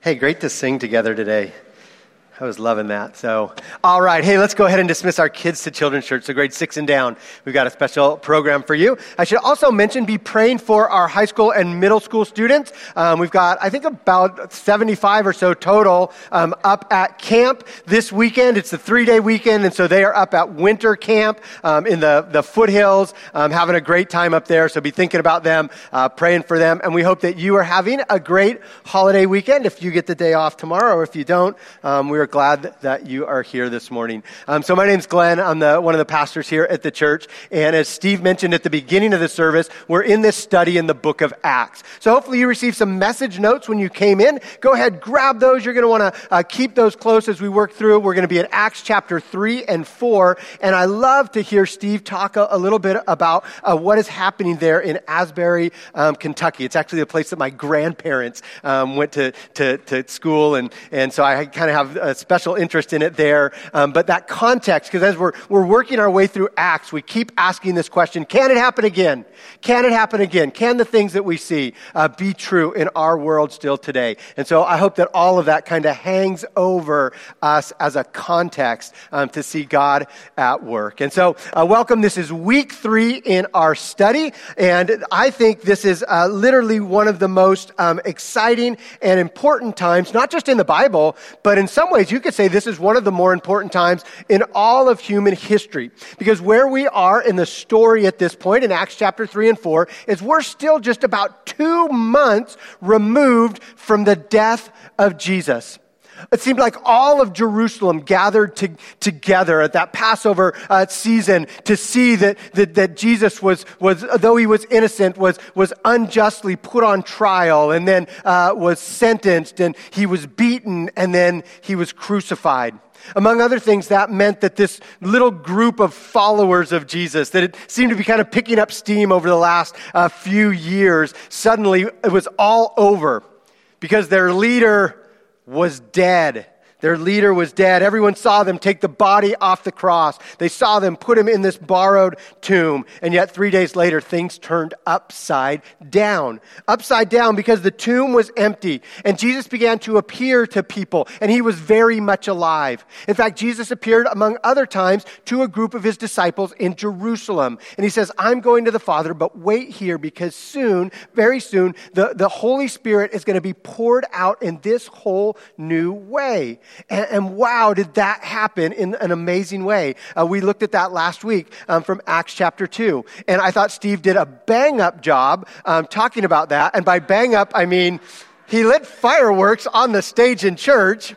Hey, great to sing together today. I was loving that. So, all right. Hey, let's go ahead and dismiss our kids to children's church. So, grade six and down, we've got a special program for you. I should also mention be praying for our high school and middle school students. Um, we've got, I think, about 75 or so total um, up at camp this weekend. It's a three day weekend, and so they are up at winter camp um, in the, the foothills, um, having a great time up there. So, be thinking about them, uh, praying for them. And we hope that you are having a great holiday weekend if you get the day off tomorrow, or if you don't, um, we're glad that you are here this morning. Um, so my name's Glenn. I'm the, one of the pastors here at the church. And as Steve mentioned at the beginning of the service, we're in this study in the book of Acts. So hopefully you received some message notes when you came in. Go ahead, grab those. You're going to want to uh, keep those close as we work through. We're going to be in Acts chapter 3 and 4. And I love to hear Steve talk a, a little bit about uh, what is happening there in Asbury, um, Kentucky. It's actually the place that my grandparents um, went to, to, to school. And, and so I kind of have a special interest in it there. Um, but that context, because as we're, we're working our way through Acts, we keep asking this question can it happen again? Can it happen again? Can the things that we see uh, be true in our world still today? And so I hope that all of that kind of hangs over us as a context um, to see God at work. And so, uh, welcome. This is week three in our study. And I think this is uh, literally one of the most um, exciting and important times, not just in the Bible, but in some ways you could say this is one of the more important times in all of human history. Because where we are in the story at this point, in Acts chapter 3 and 4, is we're still just about two months removed from the death of Jesus. It seemed like all of Jerusalem gathered to, together at that Passover uh, season to see that, that, that, Jesus was, was, though he was innocent, was, was unjustly put on trial and then uh, was sentenced and he was beaten and then he was crucified. Among other things, that meant that this little group of followers of Jesus, that it seemed to be kind of picking up steam over the last uh, few years, suddenly it was all over because their leader was dead. Their leader was dead. Everyone saw them take the body off the cross. They saw them put him in this borrowed tomb. And yet, three days later, things turned upside down. Upside down because the tomb was empty. And Jesus began to appear to people. And he was very much alive. In fact, Jesus appeared, among other times, to a group of his disciples in Jerusalem. And he says, I'm going to the Father, but wait here because soon, very soon, the, the Holy Spirit is going to be poured out in this whole new way. And, and, wow, did that happen in an amazing way. Uh, we looked at that last week um, from Acts chapter 2. And I thought Steve did a bang up job um, talking about that. And by bang up, I mean he lit fireworks on the stage in church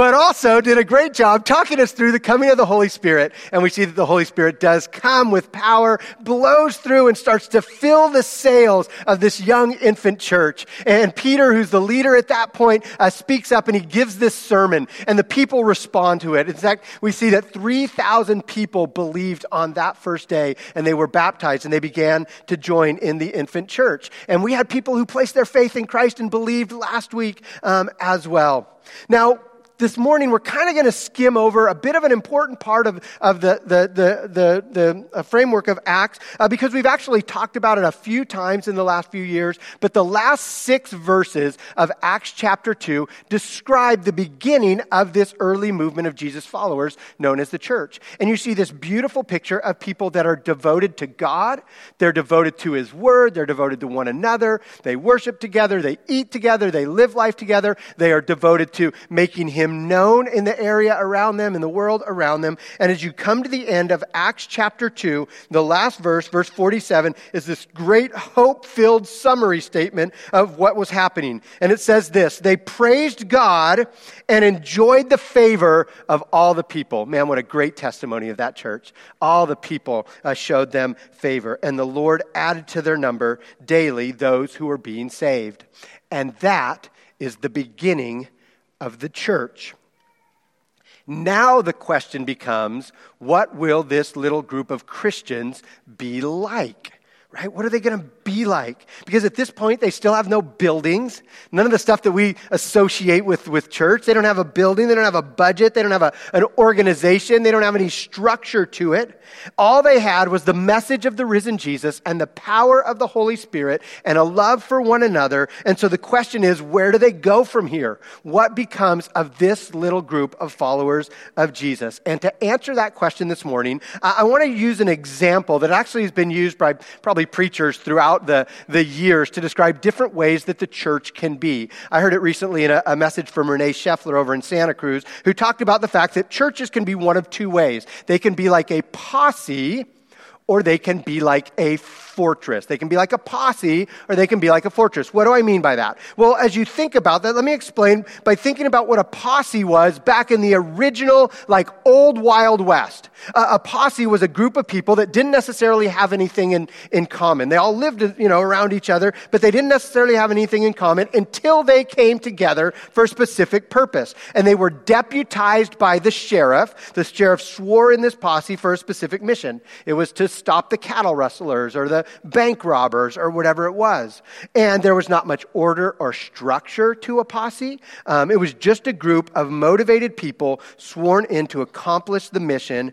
but also did a great job talking us through the coming of the Holy Spirit. And we see that the Holy Spirit does come with power, blows through and starts to fill the sails of this young infant church. And Peter, who's the leader at that point, uh, speaks up and he gives this sermon and the people respond to it. In fact, we see that 3,000 people believed on that first day and they were baptized and they began to join in the infant church. And we had people who placed their faith in Christ and believed last week um, as well. Now, this morning we're kind of going to skim over a bit of an important part of, of the, the, the, the, the uh, framework of Acts uh, because we've actually talked about it a few times in the last few years. But the last six verses of Acts chapter 2 describe the beginning of this early movement of Jesus' followers known as the church. And you see this beautiful picture of people that are devoted to God, they're devoted to His Word, they're devoted to one another, they worship together, they eat together, they live life together, they are devoted to making Him him known in the area around them, in the world around them. And as you come to the end of Acts chapter 2, the last verse, verse 47, is this great hope filled summary statement of what was happening. And it says this They praised God and enjoyed the favor of all the people. Man, what a great testimony of that church. All the people uh, showed them favor. And the Lord added to their number daily those who were being saved. And that is the beginning of the church. Now the question becomes what will this little group of Christians be like? Right? What are they going to be like? Because at this point, they still have no buildings, none of the stuff that we associate with, with church. They don't have a building, they don't have a budget, they don't have a, an organization, they don't have any structure to it. All they had was the message of the risen Jesus and the power of the Holy Spirit and a love for one another. And so the question is, where do they go from here? What becomes of this little group of followers of Jesus? And to answer that question this morning, I want to use an example that actually has been used by probably preachers throughout the, the years to describe different ways that the church can be. I heard it recently in a, a message from Renee Scheffler over in Santa Cruz, who talked about the fact that churches can be one of two ways. They can be like a posse, or they can be like a fortress. They can be like a posse or they can be like a fortress. What do I mean by that? Well, as you think about that, let me explain by thinking about what a posse was back in the original, like old Wild West. A posse was a group of people that didn't necessarily have anything in, in common. They all lived, you know, around each other, but they didn't necessarily have anything in common until they came together for a specific purpose. And they were deputized by the sheriff. The sheriff swore in this posse for a specific mission. It was to stop the cattle rustlers or the bank robbers or whatever it was. And there was not much order or structure to a posse. Um, it was just a group of motivated people sworn in to accomplish the mission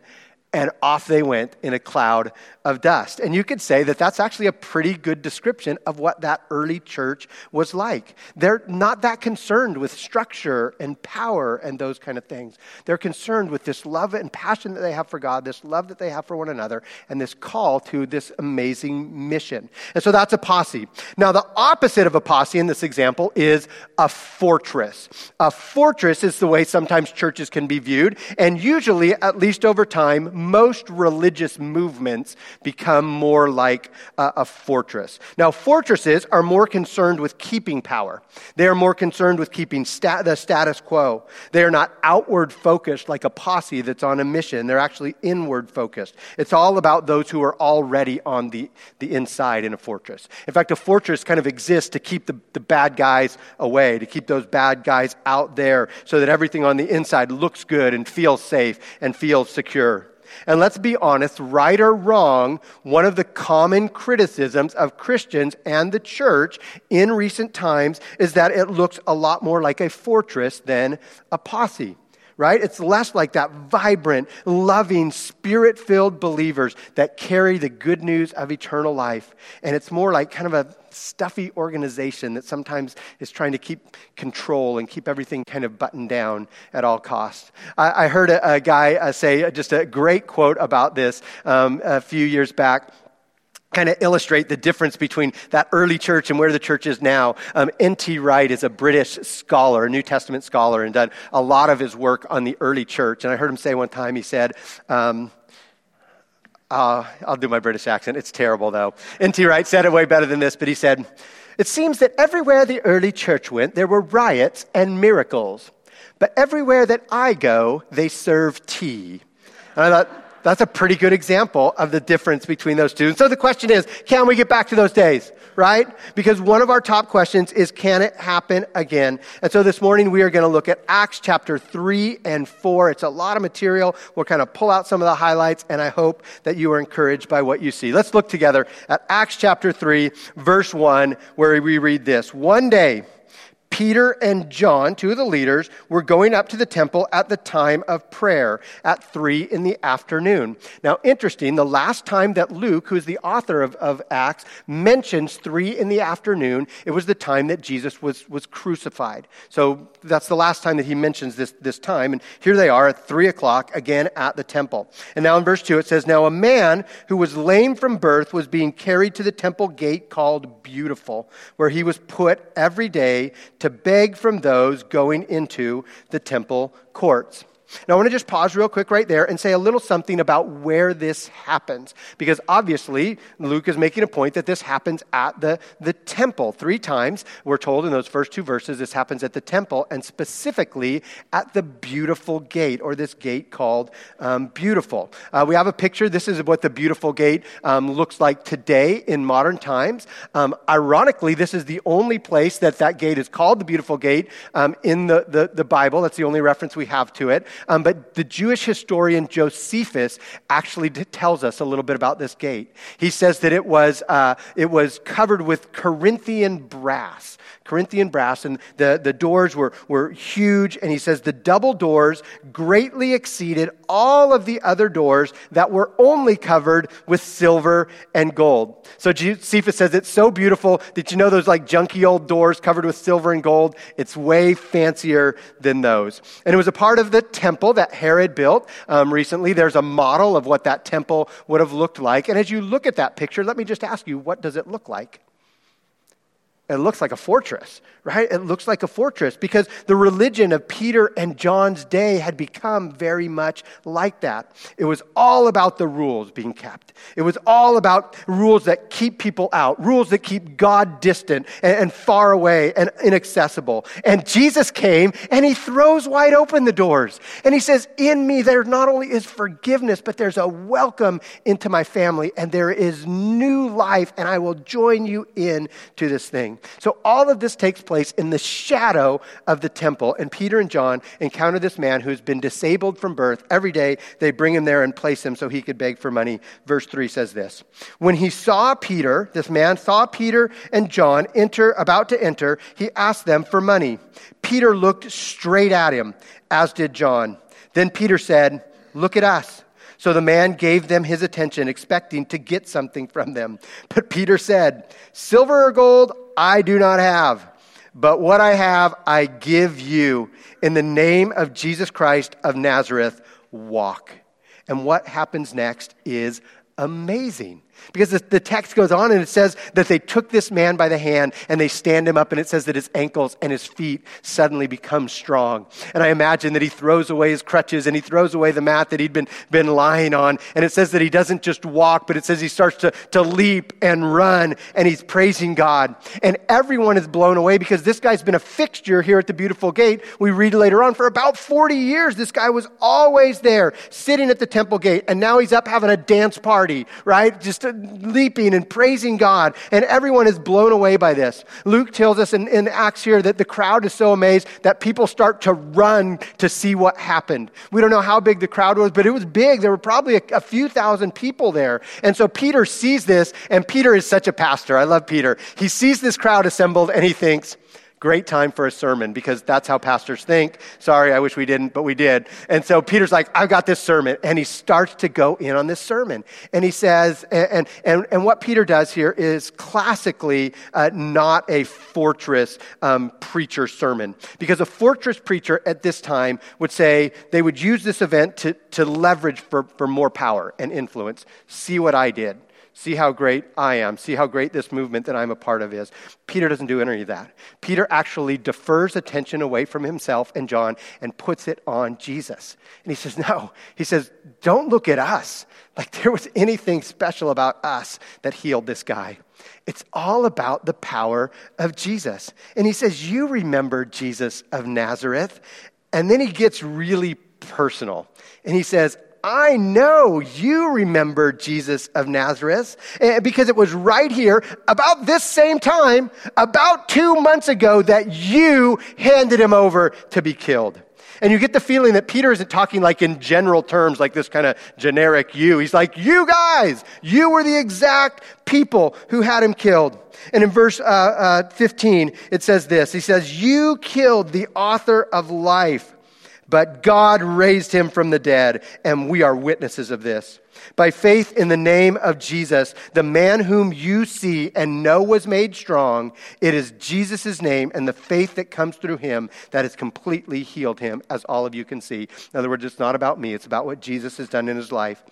and off they went in a cloud of dust. And you could say that that's actually a pretty good description of what that early church was like. They're not that concerned with structure and power and those kind of things. They're concerned with this love and passion that they have for God, this love that they have for one another, and this call to this amazing mission. And so that's a posse. Now, the opposite of a posse in this example is a fortress. A fortress is the way sometimes churches can be viewed, and usually, at least over time, most religious movements become more like a, a fortress. Now, fortresses are more concerned with keeping power. They are more concerned with keeping the status quo. They are not outward focused like a posse that's on a mission. They're actually inward focused. It's all about those who are already on the, the inside in a fortress. In fact, a fortress kind of exists to keep the, the bad guys away, to keep those bad guys out there so that everything on the inside looks good and feels safe and feels secure. And let's be honest, right or wrong, one of the common criticisms of Christians and the church in recent times is that it looks a lot more like a fortress than a posse right? It's less like that vibrant, loving, spirit filled believers that carry the good news of eternal life. And it's more like kind of a stuffy organization that sometimes is trying to keep control and keep everything kind of buttoned down at all costs. I, I heard a, a guy uh, say just a great quote about this um, a few years back kind of illustrate the difference between that early church and where the church is now. Um, N.T. Wright is a British scholar, a New Testament scholar, and done a lot of his work on the early church. And I heard him say one time, he said, um, uh, I'll do my British accent. It's terrible, though. N.T. Wright said it way better than this, but he said, It seems that everywhere the early church went, there were riots and miracles. But everywhere that I go, they serve tea. And I thought, that's a pretty good example of the difference between those two. And so the question is, can we get back to those days? Right? Because one of our top questions is, can it happen again? And so this morning we are going to look at Acts chapter 3 and 4. It's a lot of material. We'll kind of pull out some of the highlights, and I hope that you are encouraged by what you see. Let's look together at Acts chapter 3, verse 1, where we read this. One day, Peter and John, two of the leaders, were going up to the temple at the time of prayer at three in the afternoon. Now, interesting, the last time that Luke, who's the author of, of Acts, mentions three in the afternoon, it was the time that Jesus was, was crucified. So that's the last time that he mentions this, this time. And here they are at three o'clock, again at the temple. And now in verse two, it says, Now a man who was lame from birth was being carried to the temple gate called Beautiful, where he was put every day to beg from those going into the temple courts. Now, I want to just pause real quick right there and say a little something about where this happens. Because obviously, Luke is making a point that this happens at the, the temple. Three times, we're told in those first two verses, this happens at the temple, and specifically at the beautiful gate, or this gate called um, Beautiful. Uh, we have a picture. This is what the beautiful gate um, looks like today in modern times. Um, ironically, this is the only place that that gate is called the beautiful gate um, in the, the, the Bible. That's the only reference we have to it. Um, but the Jewish historian Josephus actually tells us a little bit about this gate. He says that it was, uh, it was covered with Corinthian brass. Corinthian brass, and the, the doors were, were huge. And he says the double doors greatly exceeded all of the other doors that were only covered with silver and gold. So Josephus says it's so beautiful that you know those like junky old doors covered with silver and gold? It's way fancier than those. And it was a part of the temple that Herod built um, recently. There's a model of what that temple would have looked like. And as you look at that picture, let me just ask you, what does it look like? It looks like a fortress, right? It looks like a fortress because the religion of Peter and John's day had become very much like that. It was all about the rules being kept. It was all about rules that keep people out, rules that keep God distant and, and far away and inaccessible. And Jesus came and he throws wide open the doors. And he says, In me, there not only is forgiveness, but there's a welcome into my family and there is new life, and I will join you in to this thing. So all of this takes place in the shadow of the temple. And Peter and John encounter this man who's been disabled from birth. Every day they bring him there and place him so he could beg for money. Verse 3 says this When he saw Peter, this man saw Peter and John enter, about to enter, he asked them for money. Peter looked straight at him, as did John. Then Peter said, Look at us. So the man gave them his attention, expecting to get something from them. But Peter said, Silver or gold I do not have, but what I have I give you. In the name of Jesus Christ of Nazareth, walk. And what happens next is amazing. Because the, text goes on and it says that they took this man by the hand and they stand him up, and it says that his ankles and his feet suddenly become strong. And I imagine that he throws away his crutches and he throws away the mat that he'd been, been lying on. And it says that he doesn't just walk, but it says he starts to, to leap and run and he's praising God. And everyone is blown away because this guy's been a fixture here at the beautiful gate. We read later on for about 40 years, this guy was always there, sitting at the temple gate, and now he's up having a dance party, right? Just leaping and praising God, and everyone is blown away by this. Luke tells us in, in Acts here that the crowd is so amazed that people start to run to see what happened. We don't know how big the crowd was, but it was big. There were probably a, a few thousand people there. And so Peter sees this, and Peter is such a pastor. I love Peter. He sees this crowd assembled, and he thinks, Great time for a sermon because that's how pastors think. Sorry, I wish we didn't, but we did. And so Peter's like, I've got this sermon. And he starts to go in on this sermon. And he says, and, and, and what Peter does here is classically uh, not a fortress um, preacher sermon. Because a fortress preacher at this time would say they would use this event to, to leverage for, for more power and influence. See what I did. See how great I am. See how great this movement that I'm a part of is. Peter doesn't do any of that. Peter actually defers attention away from himself and John and puts it on Jesus. And he says, No. He says, Don't look at us like there was anything special about us that healed this guy. It's all about the power of Jesus. And he says, You remember Jesus of Nazareth. And then he gets really personal. And he says, I know you remember Jesus of Nazareth eh, because it was right here about this same time, about two months ago, that you handed him over to be killed. And you get the feeling that Peter isn't talking like in general terms, like this kind of generic you. He's like, you guys, you were the exact people who had him killed. And in verse uh, uh, 15, it says this He says, You killed the author of life but God raised him from the dead, and we are witnesses of this. By faith in the name of Jesus, the man whom you see and know was made strong, it is Jesus' name and the faith that comes through him that has completely healed him, as all of you can see. In other words, it's not about me, it's about what Jesus has done in his life.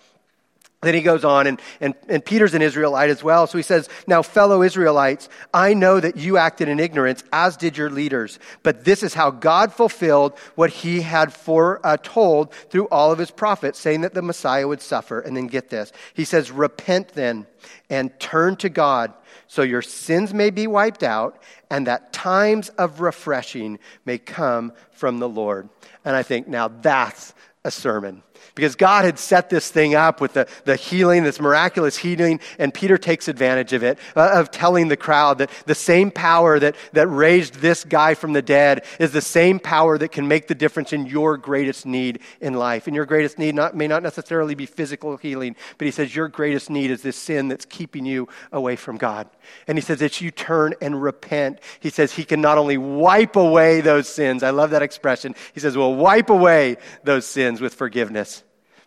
Then he goes on, and, and, and Peter's an Israelite as well. So he says, Now, fellow Israelites, I know that you acted in ignorance, as did your leaders. But this is how God fulfilled what he had foretold through all of his prophets, saying that the Messiah would suffer. And then get this. He says, Repent then and turn to God so your sins may be wiped out and that times of refreshing may come from the Lord. And I think now that's a sermon because God had set this thing up with the, the healing, this miraculous healing, and Peter takes advantage of it, uh, of telling the crowd that the same power that, that raised this guy from the dead is the same power that can make the difference in your greatest need in life. And your greatest need not, may not necessarily be physical healing, but he says your greatest need is this sin that's keeping you away from God. And he says that you turn and repent. He says he can not only wipe away those sins, I love that expression. He says, we'll wipe away those sins with forgiveness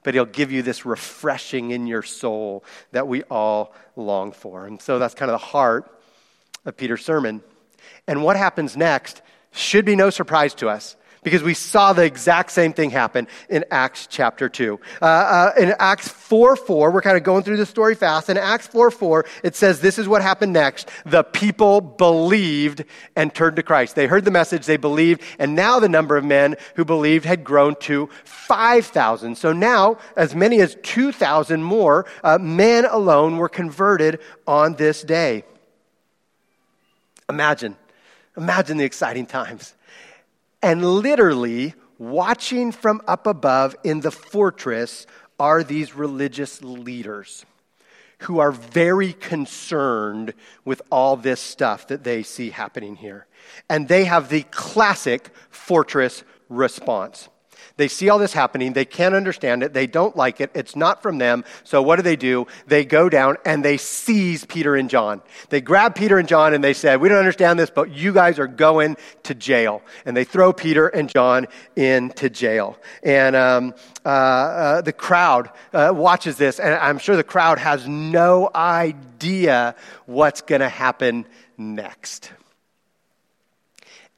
but he'll give you this refreshing in your soul that we all long for. And so that's kind of the heart of Peter's sermon. And what happens next should be no surprise to us because we saw the exact same thing happen in Acts chapter 2. Uh, uh, in Acts 4 4, we're kind of going through the story fast. In Acts 4 4, it says this is what happened next. The people believed and turned to Christ. They heard the message, they believed, and now the number of men who believed had grown to 5,000. So now, as many as 2,000 more uh, men alone were converted on this day. Imagine. Imagine the exciting times and literally, watching from up above in the fortress are these religious leaders who are very concerned with all this stuff that they see happening here. And they have the classic fortress response. They see all this happening. They can't understand it. They don't like it. It's not from them. So what do they do? They go down and they seize Peter and John. They grab Peter and John and they said, We don't understand this, but you guys are going to jail. And they throw Peter and John into jail. And um, uh, uh, the crowd uh, watches this, and I'm sure the crowd has no idea what's going to happen next.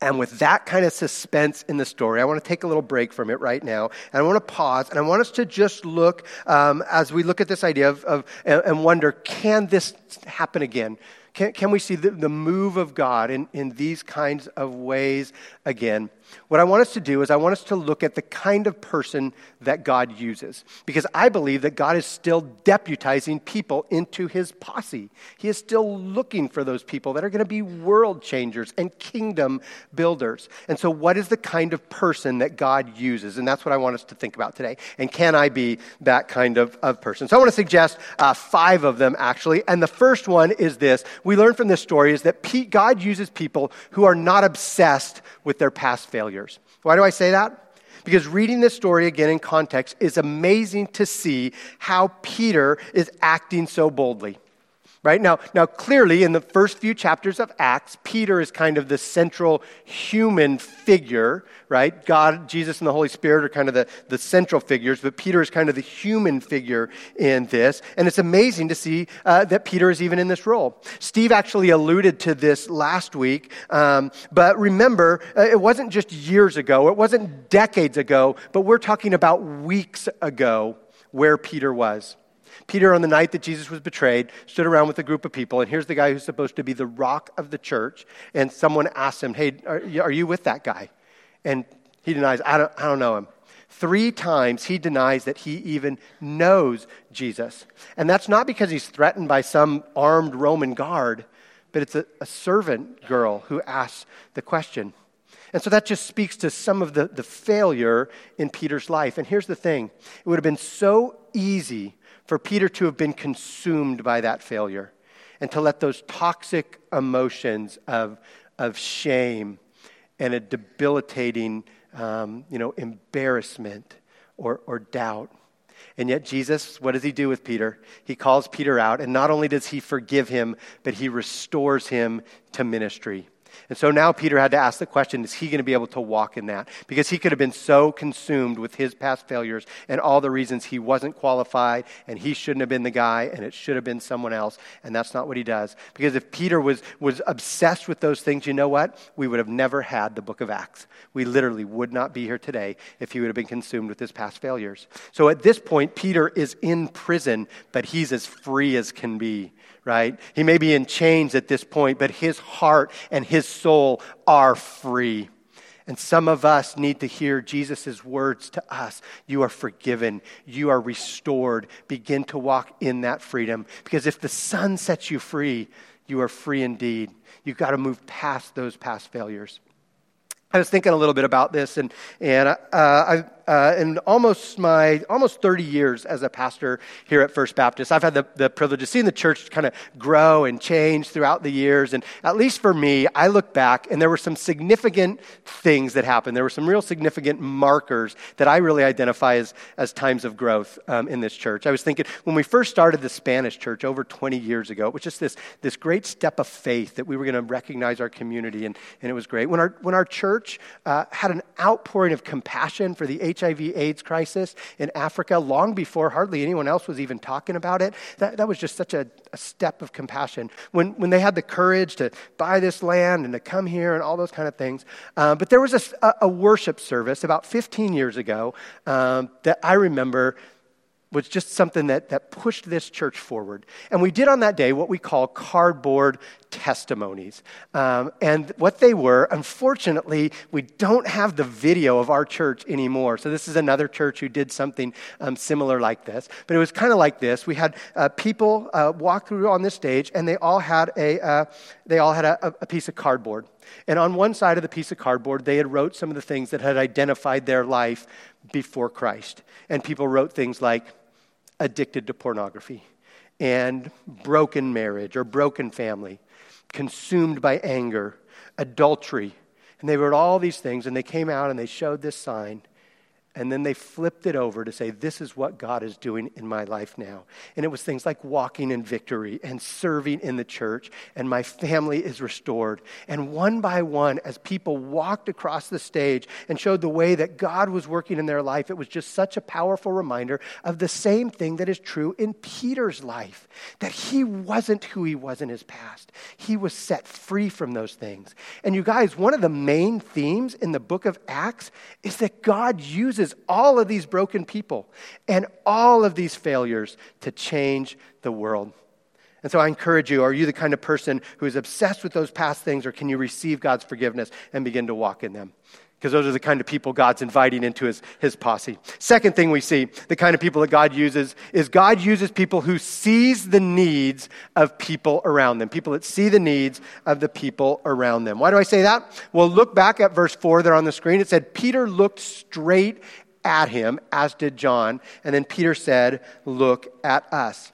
And with that kind of suspense in the story, I want to take a little break from it right now. And I want to pause and I want us to just look, um, as we look at this idea of, of and wonder can this happen again? Can, can we see the, the move of God in, in these kinds of ways again? What I want us to do is I want us to look at the kind of person that God uses. Because I believe that God is still deputizing people into his posse. He is still looking for those people that are going to be world changers and kingdom builders. And so, what is the kind of person that God uses? And that's what I want us to think about today. And can I be that kind of, of person? So, I want to suggest uh, five of them, actually. And the first one is this we learn from this story is that God uses people who are not obsessed with their past failures. Why do I say that? Because reading this story again in context is amazing to see how Peter is acting so boldly right? Now now clearly in the first few chapters of acts peter is kind of the central human figure right? God jesus and the holy spirit are kind of the, the central figures but peter is kind of the human figure in this. And it's amazing to see uh, that peter is even in this role. Steve actually alluded to this last week um, but remember uh, it wasn't just years ago. It wasn't decades ago but we're talking about weeks ago where peter was Peter, on the night that Jesus was betrayed, stood around with a group of people, and here's the guy who's supposed to be the rock of the church. And someone asked him, Hey, are, are you with that guy? And he denies, I don't, I don't know him. Three times he denies that he even knows Jesus. And that's not because he's threatened by some armed Roman guard, but it's a, a servant girl who asks the question. And so that just speaks to some of the, the failure in Peter's life. And here's the thing it would have been so easy for Peter to have been consumed by that failure and to let those toxic emotions of, of shame and a debilitating um, you know, embarrassment or, or doubt. And yet, Jesus, what does he do with Peter? He calls Peter out, and not only does he forgive him, but he restores him to ministry. And so now Peter had to ask the question is he going to be able to walk in that? Because he could have been so consumed with his past failures and all the reasons he wasn't qualified and he shouldn't have been the guy and it should have been someone else. And that's not what he does. Because if Peter was, was obsessed with those things, you know what? We would have never had the book of Acts. We literally would not be here today if he would have been consumed with his past failures. So at this point, Peter is in prison, but he's as free as can be right? He may be in chains at this point, but his heart and his soul are free. And some of us need to hear Jesus' words to us You are forgiven. You are restored. Begin to walk in that freedom. Because if the Son sets you free, you are free indeed. You've got to move past those past failures. I was thinking a little bit about this, and, and uh, I, uh, in almost my almost 30 years as a pastor here at First Baptist, I've had the, the privilege of seeing the church kind of grow and change throughout the years. And at least for me, I look back and there were some significant things that happened. There were some real significant markers that I really identify as, as times of growth um, in this church. I was thinking when we first started the Spanish church over 20 years ago, it was just this, this great step of faith that we were going to recognize our community, and, and it was great. When our, when our church uh, had an outpouring of compassion for the HIV AIDS crisis in Africa long before hardly anyone else was even talking about it. That, that was just such a, a step of compassion. When, when they had the courage to buy this land and to come here and all those kind of things. Um, but there was a, a, worship service about 15 years ago um, that I remember was just something that, that pushed this church forward. And we did on that day what we call cardboard testimonies. Um, and what they were, unfortunately, we don't have the video of our church anymore. So this is another church who did something um, similar like this. But it was kind of like this. We had uh, people uh, walk through on this stage, and they all had a, uh, they all had a, a piece of cardboard. And on one side of the piece of cardboard, they had wrote some of the things that had identified their life before Christ. And people wrote things like, addicted to pornography and broken marriage or broken family, consumed by anger, adultery. And they wrote all these things, and they came out and they showed this sign. And then they flipped it over to say, This is what God is doing in my life now. And it was things like walking in victory and serving in the church, and my family is restored. And one by one, as people walked across the stage and showed the way that God was working in their life, it was just such a powerful reminder of the same thing that is true in Peter's life that he wasn't who he was in his past. He was set free from those things. And you guys, one of the main themes in the book of Acts is that God uses uses all of these broken people and all of these failures to change the world. And so I encourage you are you the kind of person who is obsessed with those past things, or can you receive God's forgiveness and begin to walk in them? Because those are the kind of people God's inviting into his, his posse. Second thing we see, the kind of people that God uses, is God uses people who sees the needs of people around them, people that see the needs of the people around them. Why do I say that? Well, look back at verse 4 there on the screen. It said, Peter looked straight at him, as did John, and then Peter said, Look at us.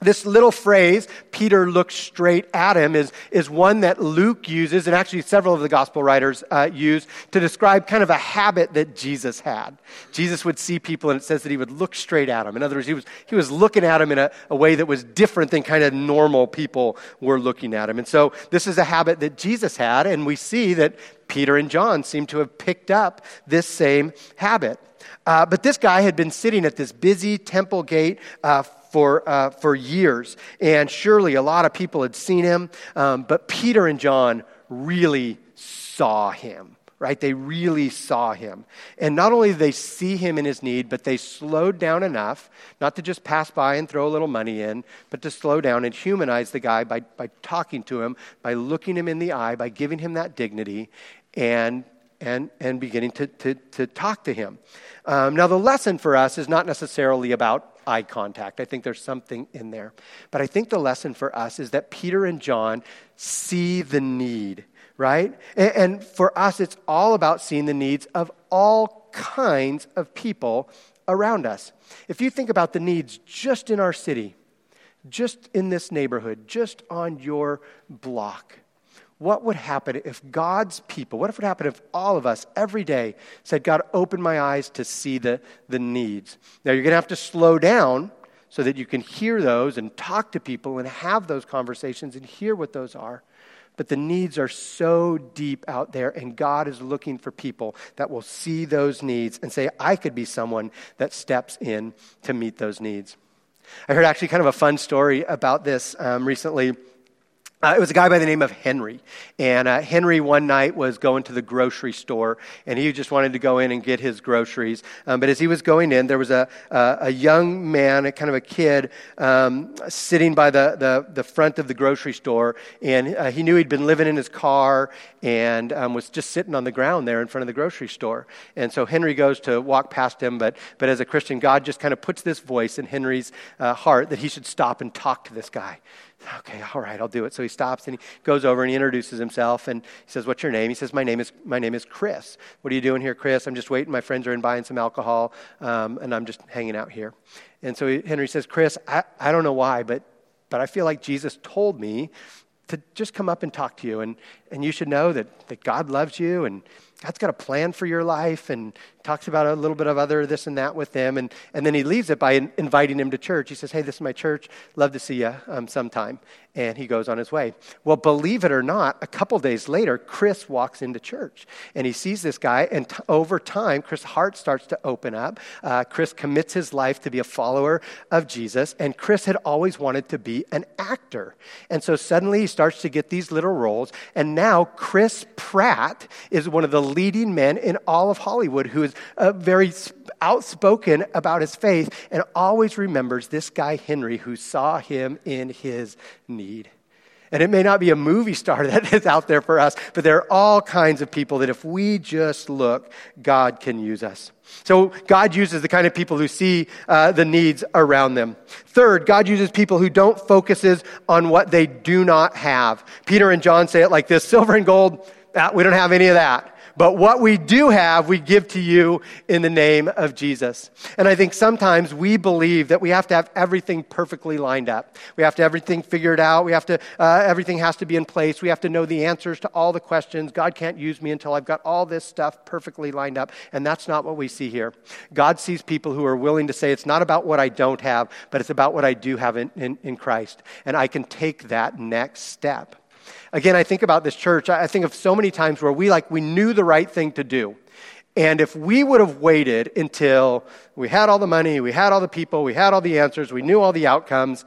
This little phrase, Peter looked straight at him, is, is one that Luke uses, and actually several of the gospel writers uh, use, to describe kind of a habit that Jesus had. Jesus would see people, and it says that he would look straight at them. In other words, he was, he was looking at them in a, a way that was different than kind of normal people were looking at him. And so this is a habit that Jesus had, and we see that Peter and John seem to have picked up this same habit. Uh, but this guy had been sitting at this busy temple gate uh, for, uh, for years. And surely a lot of people had seen him, um, but Peter and John really saw him, right? They really saw him. And not only did they see him in his need, but they slowed down enough, not to just pass by and throw a little money in, but to slow down and humanize the guy by, by talking to him, by looking him in the eye, by giving him that dignity, and and, and beginning to, to, to talk to him. Um, now, the lesson for us is not necessarily about eye contact. I think there's something in there. But I think the lesson for us is that Peter and John see the need, right? And, and for us, it's all about seeing the needs of all kinds of people around us. If you think about the needs just in our city, just in this neighborhood, just on your block, what would happen if God's people, what if it would happen if all of us every day said, God, open my eyes to see the, the needs? Now, you're going to have to slow down so that you can hear those and talk to people and have those conversations and hear what those are. But the needs are so deep out there, and God is looking for people that will see those needs and say, I could be someone that steps in to meet those needs. I heard actually kind of a fun story about this um, recently. Uh, it was a guy by the name of Henry. And uh, Henry one night was going to the grocery store, and he just wanted to go in and get his groceries. Um, but as he was going in, there was a, a, a young man, a kind of a kid, um, sitting by the, the, the, front of the grocery store. And uh, he knew he'd been living in his car and um, was just sitting on the ground there in front of the grocery store. And so Henry goes to walk past him, but, but as a Christian, God just kind of puts this voice in Henry's uh, heart that he should stop and talk to this guy. Okay, all right, I'll do it. So he stops and he goes over and he introduces himself and he says, What's your name? He says, My name is, my name is Chris. What are you doing here, Chris? I'm just waiting. My friends are in buying some alcohol um, and I'm just hanging out here. And so Henry says, Chris, I, I don't know why, but, but I feel like Jesus told me to just come up and talk to you. And, and you should know that, that God loves you and God's got a plan for your life and talks about a little bit of other this and that with them. And, and then he leaves it by in, inviting him to church. He says, Hey, this is my church. Love to see you um, sometime. And he goes on his way. Well, believe it or not, a couple days later, Chris walks into church and he sees this guy. And t- over time, Chris' heart starts to open up. Uh, Chris commits his life to be a follower of Jesus. And Chris had always wanted to be an actor. And so suddenly he starts to get these little roles. And now Chris Pratt is one of the leading men in all of Hollywood who is uh, very outspoken about his faith and always remembers this guy, Henry, who saw him in his need. And it may not be a movie star that is out there for us, but there are all kinds of people that if we just look, God can use us. So God uses the kind of people who see uh, the needs around them. Third, God uses people who don't focuses on what they do not have. Peter and John say it like this: silver and gold, ah, we don't have any of that. But what we do have, we give to you in the name of Jesus. And I think sometimes we believe that we have to have everything perfectly lined up. We have to have everything figured out. We have to, uh, everything has to be in place. We have to know the answers to all the questions. God can't use me until I've got all this stuff perfectly lined up. And that's not what we see here. God sees people who are willing to say, it's not about what I don't have, but it's about what I do have in, in, in Christ. And I can take that next step. Again, I think about this church. I think of so many times where we like we knew the right thing to do. And if we would have waited until we had all the money, we had all the people, we had all the answers, we knew all the outcomes,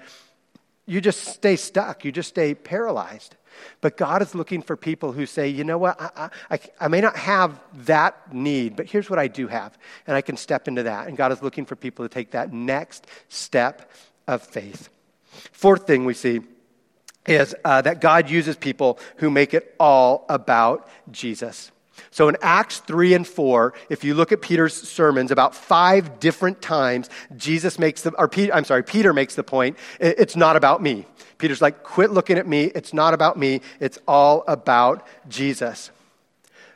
you just stay stuck. You just stay paralyzed. But God is looking for people who say, you know what, I, I, I, may not have that need, but here's what I do have, and I can step into that. And God is looking for people to take that next step of faith. Fourth thing we see is uh, that God uses people who make it all about Jesus. So in Acts 3 and 4, if you look at Peter's sermons, about five different times, Jesus makes the, or Peter, I'm sorry, Peter makes the point, it's not about me. Peter's like, quit looking at me. It's not about me. It's all about Jesus.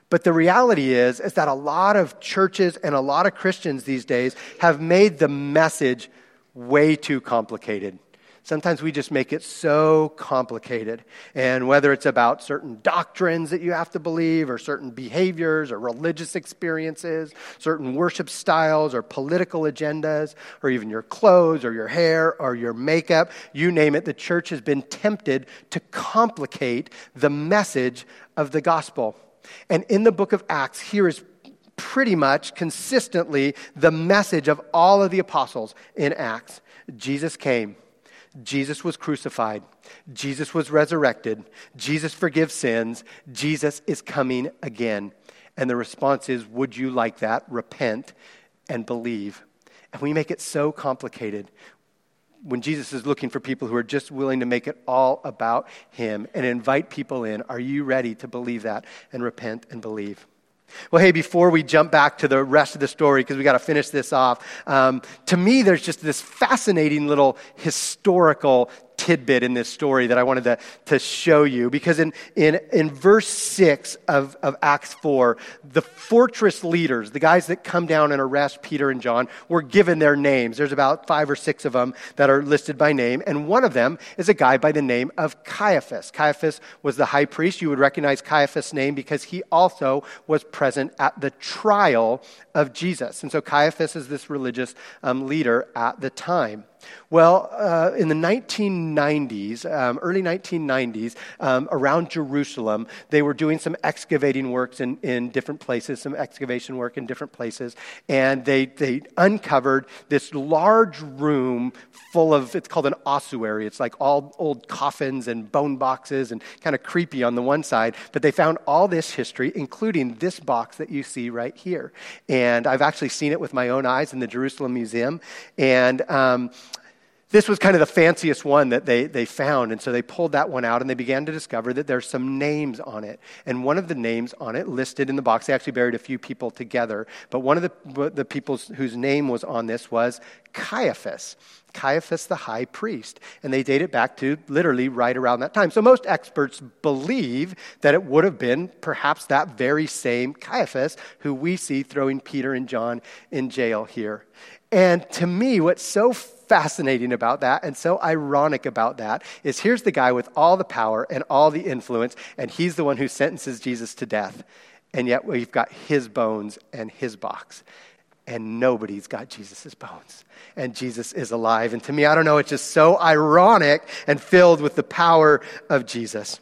But the reality is, is that a lot of churches and a lot of Christians these days have made the message way too complicated. Sometimes we just make it so complicated. And whether it's about certain doctrines that you have to believe, or certain behaviors, or religious experiences, certain worship styles, or political agendas, or even your clothes, or your hair, or your makeup, you name it, the church has been tempted to complicate the message of the gospel. And in the book of Acts, here is pretty much consistently the message of all of the apostles in Acts. Jesus came. Jesus was crucified. Jesus was resurrected. Jesus forgives sins. Jesus is coming again. And the response is, Would you like that? Repent and believe. And we make it so complicated when Jesus is looking for people who are just willing to make it all about Him and invite people in. Are you ready to believe that and repent and believe? Well, hey, before we jump back to the rest of the story, because we got to finish this off, um, to me, there's just this fascinating little historical tidbit in this story that I wanted to, to show you. Because in, in, in verse 6 of, of Acts 4, the fortress leaders, the guys that come down and arrest Peter and John, were given their names. There's about five or six of them that are listed by name. And one of them is a guy by the name of Caiaphas. Caiaphas was the high priest. You would recognize Caiaphas' name because he also was present at the trial of Jesus. And so Caiaphas is this religious um, leader at the time. Well, uh, in the 1990s, um, early 1990s, um, around Jerusalem, they were doing some excavating works in, in different places, some excavation work in different places, and they, they uncovered this large room full of, it's called an ossuary. It's like all old coffins and bone boxes and kind of creepy on the one side, but they found all this history, including this box that you see right here. And I've actually seen it with my own eyes in the Jerusalem Museum. And um, this was kind of the fanciest one that they, they found. And so they pulled that one out and they began to discover that there's some names on it. And one of the names on it listed in the box, they actually buried a few people together, but one of the, the people whose name was on this was Caiaphas. Caiaphas the high priest. And they date it back to literally right around that time. So most experts believe that it would have been perhaps that very same Caiaphas who we see throwing Peter and John in jail here. And to me, what's so fascinating about that and so ironic about that is here's the guy with all the power and all the influence, and he's the one who sentences Jesus to death. And yet we've got his bones and his box. And nobody's got Jesus' bones. And Jesus is alive. And to me, I don't know, it's just so ironic and filled with the power of Jesus.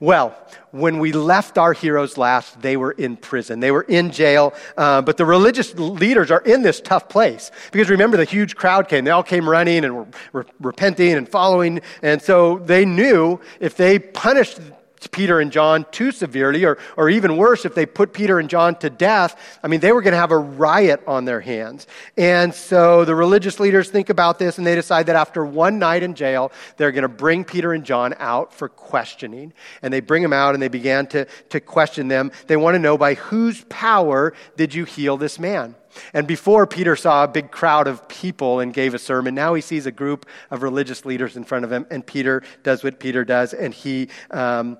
Well, when we left our heroes last, they were in prison. They were in jail, uh, but the religious leaders are in this tough place. Because remember, the huge crowd came. They all came running and were, were repenting and following. And so they knew if they punished Peter and John too severely, or, or even worse, if they put Peter and John to death, I mean, they were going to have a riot on their hands. And so the religious leaders think about this and they decide that after one night in jail, they're going to bring Peter and John out for questioning. And they bring them out and they began to, to question them. They want to know by whose power did you heal this man? And before Peter saw a big crowd of people and gave a sermon, now he sees a group of religious leaders in front of him, and Peter does what Peter does, and he um,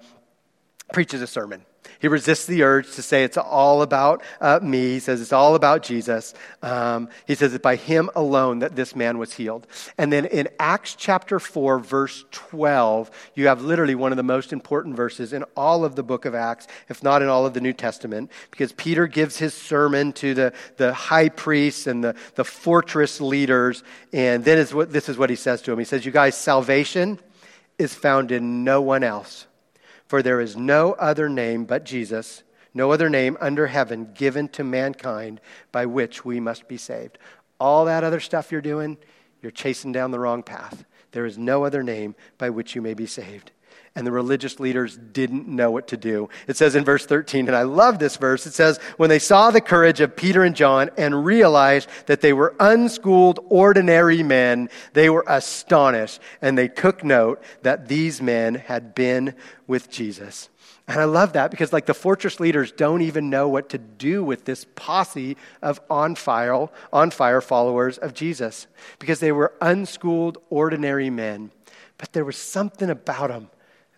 preaches a sermon. He resists the urge to say it's all about uh, me. He says it's all about Jesus. Um, he says it's by him alone that this man was healed. And then in Acts chapter 4, verse 12, you have literally one of the most important verses in all of the book of Acts, if not in all of the New Testament, because Peter gives his sermon to the, the high priests and the, the fortress leaders. And then is what, this is what he says to them. He says, You guys, salvation is found in no one else. For there is no other name but Jesus, no other name under heaven given to mankind by which we must be saved. All that other stuff you're doing, you're chasing down the wrong path. There is no other name by which you may be saved and the religious leaders didn't know what to do. It says in verse 13, and I love this verse, it says, When they saw the courage of Peter and John and realized that they were unschooled, ordinary men, they were astonished, and they took note that these men had been with Jesus. And I love that because, like, the fortress leaders don't even know what to do with this posse of on fire, on fire followers of Jesus because they were unschooled, ordinary men. But there was something about them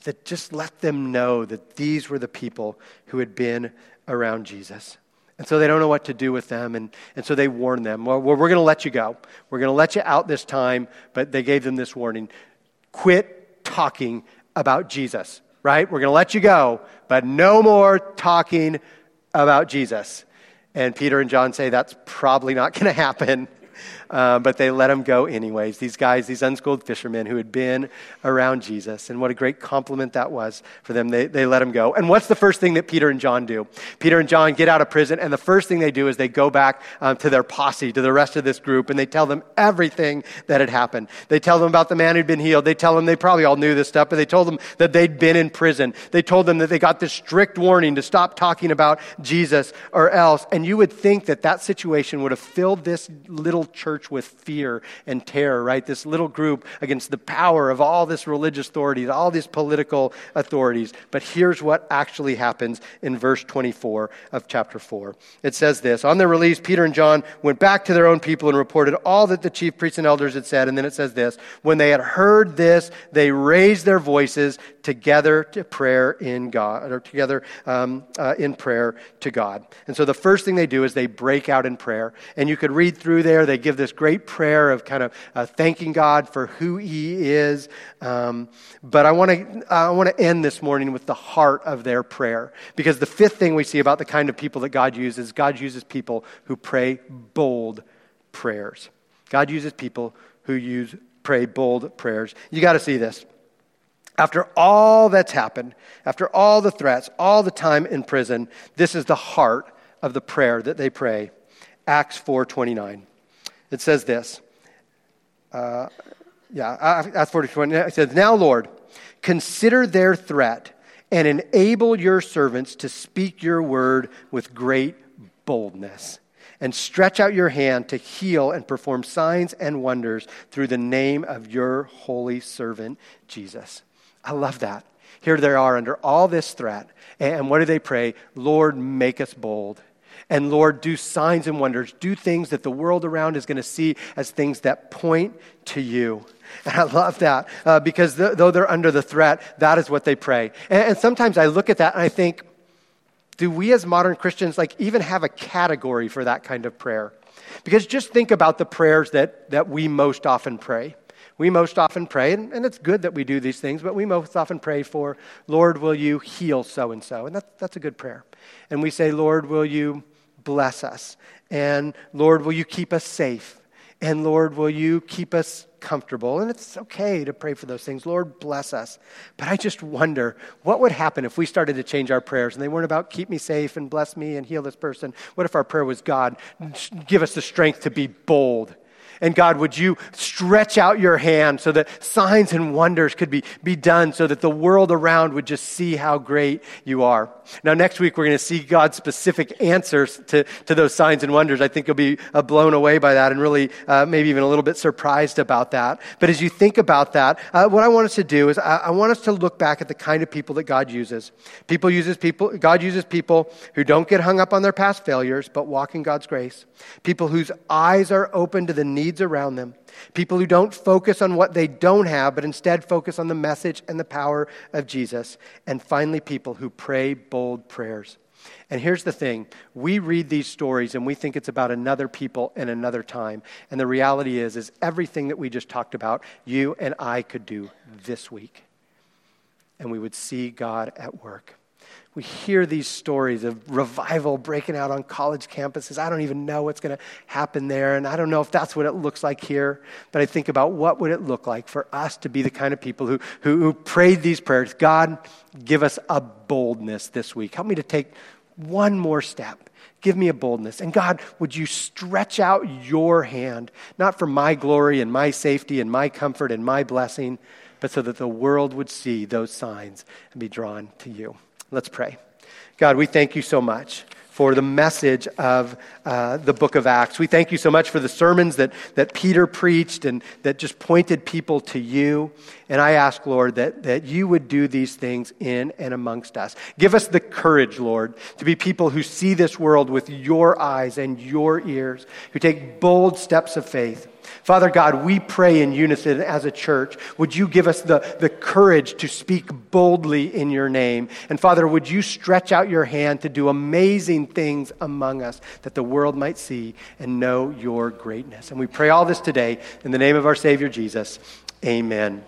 that just let them know that these were the people who had been around Jesus. And so they don't know what to do with them. And, and so they warn them, well, we're going to let you go. We're going to let you out this time. But they gave them this warning quit talking about Jesus, right? We're going to let you go, but no more talking about Jesus. And Peter and John say that's probably not going to happen. Uh, but they let him go anyways. These guys, these unschooled fishermen who had been around Jesus. And what a great compliment that was for them. They, they let him go. And what's the first thing that Peter and John do? Peter and John get out of prison, and the first thing they do is they go back um, to their posse, to the rest of this group, and they tell them everything that had happened. They tell them about the man who'd been healed. They tell them they probably all knew this stuff, but they told them that they'd been in prison. They told them that they got this strict warning to stop talking about Jesus or else. And you would think that that situation would have filled this little church with fear and terror, right? This little group against the power of all this religious authorities, all these political authorities. But here's what actually happens in verse 24 of chapter 4. It says this On their release, Peter and John went back to their own people and reported all that the chief priests and elders had said. And then it says this When they had heard this, they raised their voices together to prayer in God, or together um, uh, in prayer to God. And so the first thing they do is they break out in prayer. And you could read through there, they give this great prayer of kind of uh, thanking God for who He is. Um, but I want to I want to end this morning with the heart of their prayer because the fifth thing we see about the kind of people that God uses, God uses people who pray bold prayers. God uses people who use pray bold prayers. You got to see this. After all that's happened, after all the threats, all the time in prison, this is the heart of the prayer that they pray. Acts 4:29. It says this. Uh, yeah, Acts 4:29. It says, "Now, Lord, consider their threat and enable your servants to speak your word with great boldness." and stretch out your hand to heal and perform signs and wonders through the name of your holy servant, Jesus. I love that. Here they are under all this threat. And what do they pray? Lord, make us bold. And Lord, do signs and wonders. Do things that the world around is going to see as things that point to you. And I love that uh, because th- though they're under the threat, that is what they pray. And, and sometimes I look at that and I think, do we as modern Christians like even have a category for that kind of prayer? Because just think about the prayers that, that we most often pray. We most often pray, and, and it's good that we do these things, but we most often pray for, Lord, will you heal so and so? And that, that's a good prayer. And we say, Lord, will you bless us? And Lord, will you keep us safe? And Lord, will you keep us comfortable? And it's okay to pray for those things. Lord, bless us. But I just wonder what would happen if we started to change our prayers and they weren't about keep me safe and bless me and heal this person. What if our prayer was God, give us the strength to be bold? And God, would you stretch out your hand so that signs and wonders could be, be done so that the world around would just see how great you are? Now, next week, we're going to see God's specific answers to, to those signs and wonders. I think you'll be uh, blown away by that and really uh, maybe even a little bit surprised about that. But as you think about that, uh, what I want us to do is I, I want us to look back at the kind of people that God uses. People uses people, God uses people who don't get hung up on their past failures, but walk in God's grace. People whose eyes are open to the need needs around them. People who don't focus on what they don't have, but instead focus on the message and the power of Jesus. And finally, people who pray bold prayers. And here's the thing we read these stories and we think it's about another people and another time. And the reality is, is everything that we just talked about, you and I could do this week. And we would see God at work we hear these stories of revival breaking out on college campuses. I don't even know what's going to happen there, and I don't know if that's what it looks like here. But I think about what would it look like for us to be the kind of people who, who, who prayed these prayers. God, give us a boldness this week. Help me to take one more step. Give me a boldness. And God, would you stretch out your hand, not for my glory and my safety and my comfort and my blessing, but so that the world would see those signs and be drawn to you. Let's pray. God, we thank you so much for the message of uh, the book of Acts. We thank you so much for the sermons that, that Peter preached and that just pointed people to you. And I ask, Lord, that, that you would do these things in and amongst us. Give us the courage, Lord, to be people who see this world with your eyes and your ears, who take bold steps of faith Father God, we pray in unison as a church. Would you give us the, the courage to speak boldly in your name? And Father, would you stretch out your hand to do amazing things among us that the world might see and know your greatness? And we pray all this today in the name of our Savior Jesus. Amen.